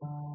Bye.